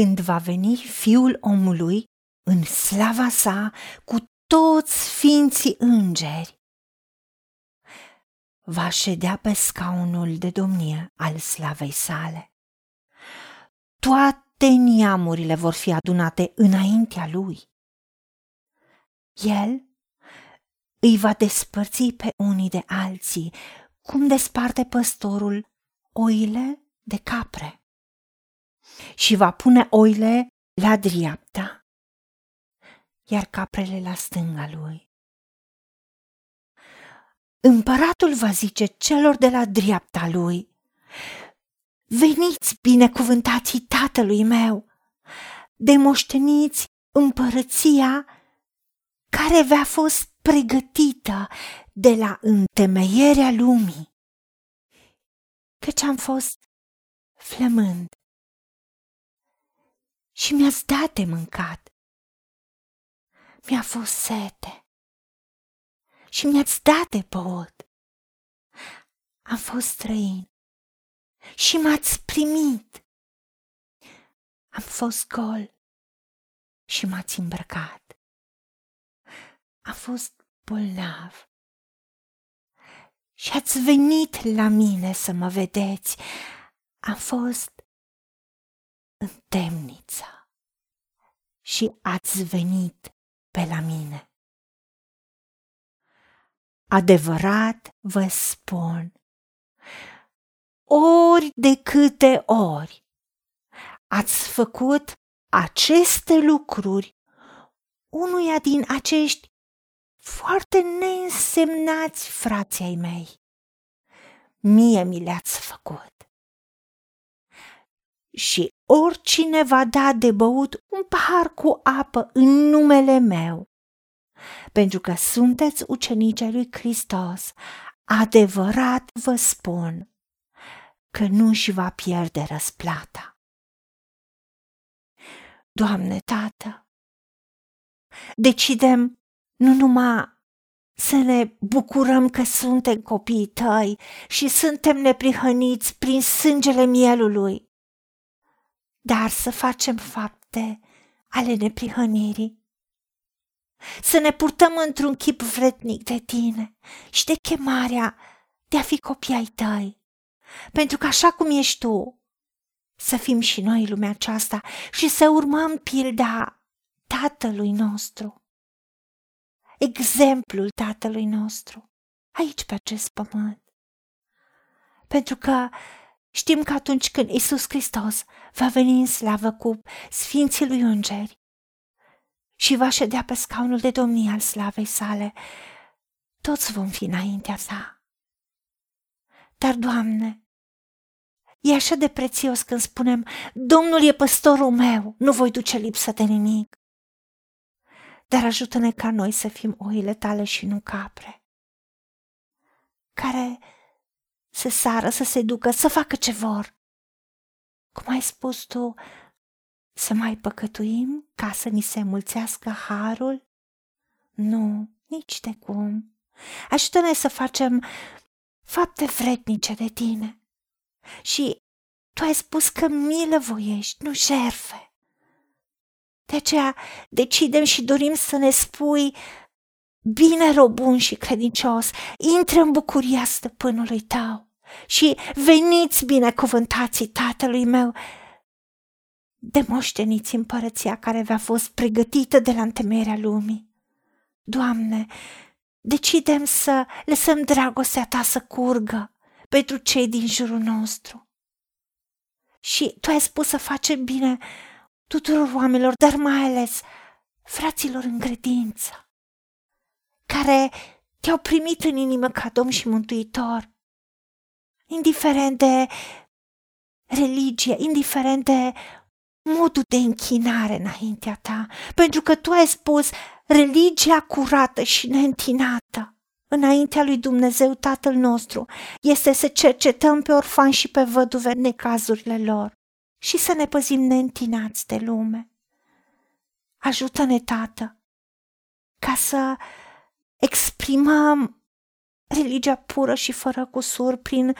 când va veni Fiul omului în slava sa cu toți sfinții îngeri. Va ședea pe scaunul de domnie al slavei sale. Toate neamurile vor fi adunate înaintea lui. El îi va despărți pe unii de alții, cum desparte păstorul oile de capre. Și va pune oile la dreapta, iar caprele la stânga lui. Împăratul va zice celor de la dreapta lui, Veniți binecuvântații tatălui meu, demoșteniți împărăția care v-a fost pregătită de la întemeierea lumii, căci am fost flămând și mi-ați dat de mâncat. Mi-a fost sete și mi-ați dat de băut. Am fost străin și m-ați primit. Am fost gol și m-ați îmbrăcat. Am fost bolnav și ați venit la mine să mă vedeți. Am fost în temniță și ați venit pe la mine. Adevărat vă spun, ori de câte ori ați făcut aceste lucruri unuia din acești foarte neînsemnați frații ai mei. Mie mi le-ați făcut. Și oricine va da de băut un pahar cu apă în numele meu, pentru că sunteți ucenici lui Hristos, adevărat vă spun că nu și va pierde răsplata. Doamne, Tată, decidem nu numai să ne bucurăm că suntem copiii tăi și suntem neprihăniți prin sângele mielului, dar să facem fapte ale neprihănirii. Să ne purtăm într-un chip vretnic de tine și de chemarea de a fi copii ai tăi. Pentru că așa cum ești tu, să fim și noi lumea aceasta și să urmăm pilda Tatălui nostru exemplul Tatălui nostru, aici pe acest pământ. Pentru că știm că atunci când Isus Hristos va veni în slavă cu Sfinții lui Îngeri și va ședea pe scaunul de domnie al slavei sale, toți vom fi înaintea sa. Dar, Doamne, e așa de prețios când spunem, Domnul e păstorul meu, nu voi duce lipsă de nimic dar ajută-ne ca noi să fim oile tale și nu capre, care să sară, să se ducă, să facă ce vor. Cum ai spus tu, să mai păcătuim ca să ni se mulțească harul? Nu, nici de cum. Ajută-ne să facem fapte vrednice de tine. Și tu ai spus că milă voiești, nu jerfe. De aceea decidem și dorim să ne spui, bine robun și credincios, intră în bucuria stăpânului tău și veniți binecuvântații tatălui meu, de moșteniți împărăția care v-a fost pregătită de la întemeierea lumii. Doamne, decidem să lăsăm dragostea ta să curgă pentru cei din jurul nostru. Și tu ai spus să facem bine tuturor oamenilor, dar mai ales fraților în credință, care te-au primit în inimă ca Domn și Mântuitor, indiferent de religie, indiferent de modul de închinare înaintea ta, pentru că tu ai spus religia curată și neîntinată înaintea lui Dumnezeu Tatăl nostru este să cercetăm pe orfani și pe văduve necazurile lor și să ne păzim neîntinați de lume. Ajută-ne, Tată, ca să exprimăm religia pură și fără cusur prin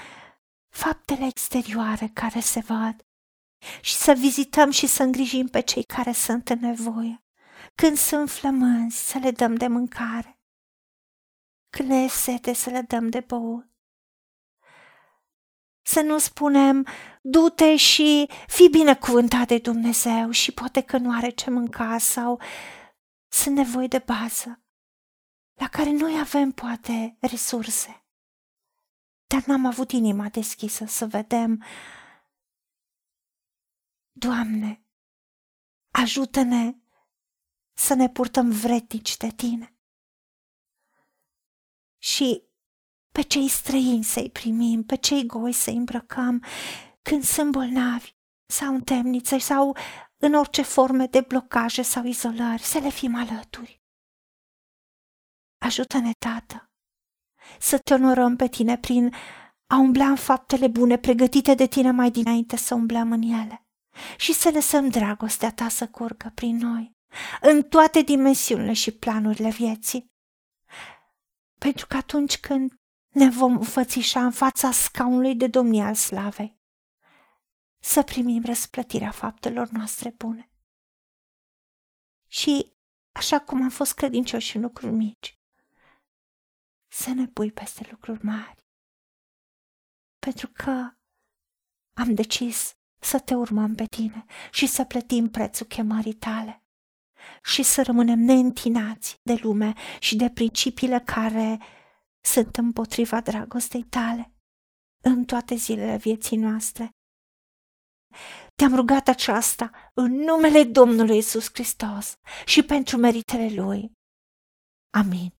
faptele exterioare care se văd, și să vizităm și să îngrijim pe cei care sunt în nevoie. Când sunt flămânzi, să le dăm de mâncare. Când le e sete, să le dăm de băut. Să nu spunem, du-te și fii binecuvântat de Dumnezeu și poate că nu are ce mânca sau sunt nevoi de bază la care noi avem poate resurse. Dar n-am avut inima deschisă să vedem Doamne, ajută-ne să ne purtăm vretnici de Tine. Și pe cei străini să-i primim, pe cei goi să-i îmbrăcăm când sunt bolnavi sau în temniță sau în orice forme de blocaje sau izolări, să le fim alături. Ajută-ne, Tată, să te onorăm pe Tine prin a umbla în faptele bune pregătite de Tine mai dinainte să umblăm în ele și să lăsăm dragostea Ta să curgă prin noi, în toate dimensiunile și planurile vieții. Pentru că atunci când ne vom înfățișa în fața scaunului de domnie al slavei, să primim răsplătirea faptelor noastre bune. Și, așa cum am fost credincioși în lucruri mici, să ne pui peste lucruri mari. Pentru că am decis să te urmăm pe tine și să plătim prețul chemării tale și să rămânem neîntinați de lume și de principiile care sunt împotriva dragostei tale în toate zilele vieții noastre. Te-am rugat aceasta în numele Domnului Isus Hristos și pentru meritele Lui. Amin.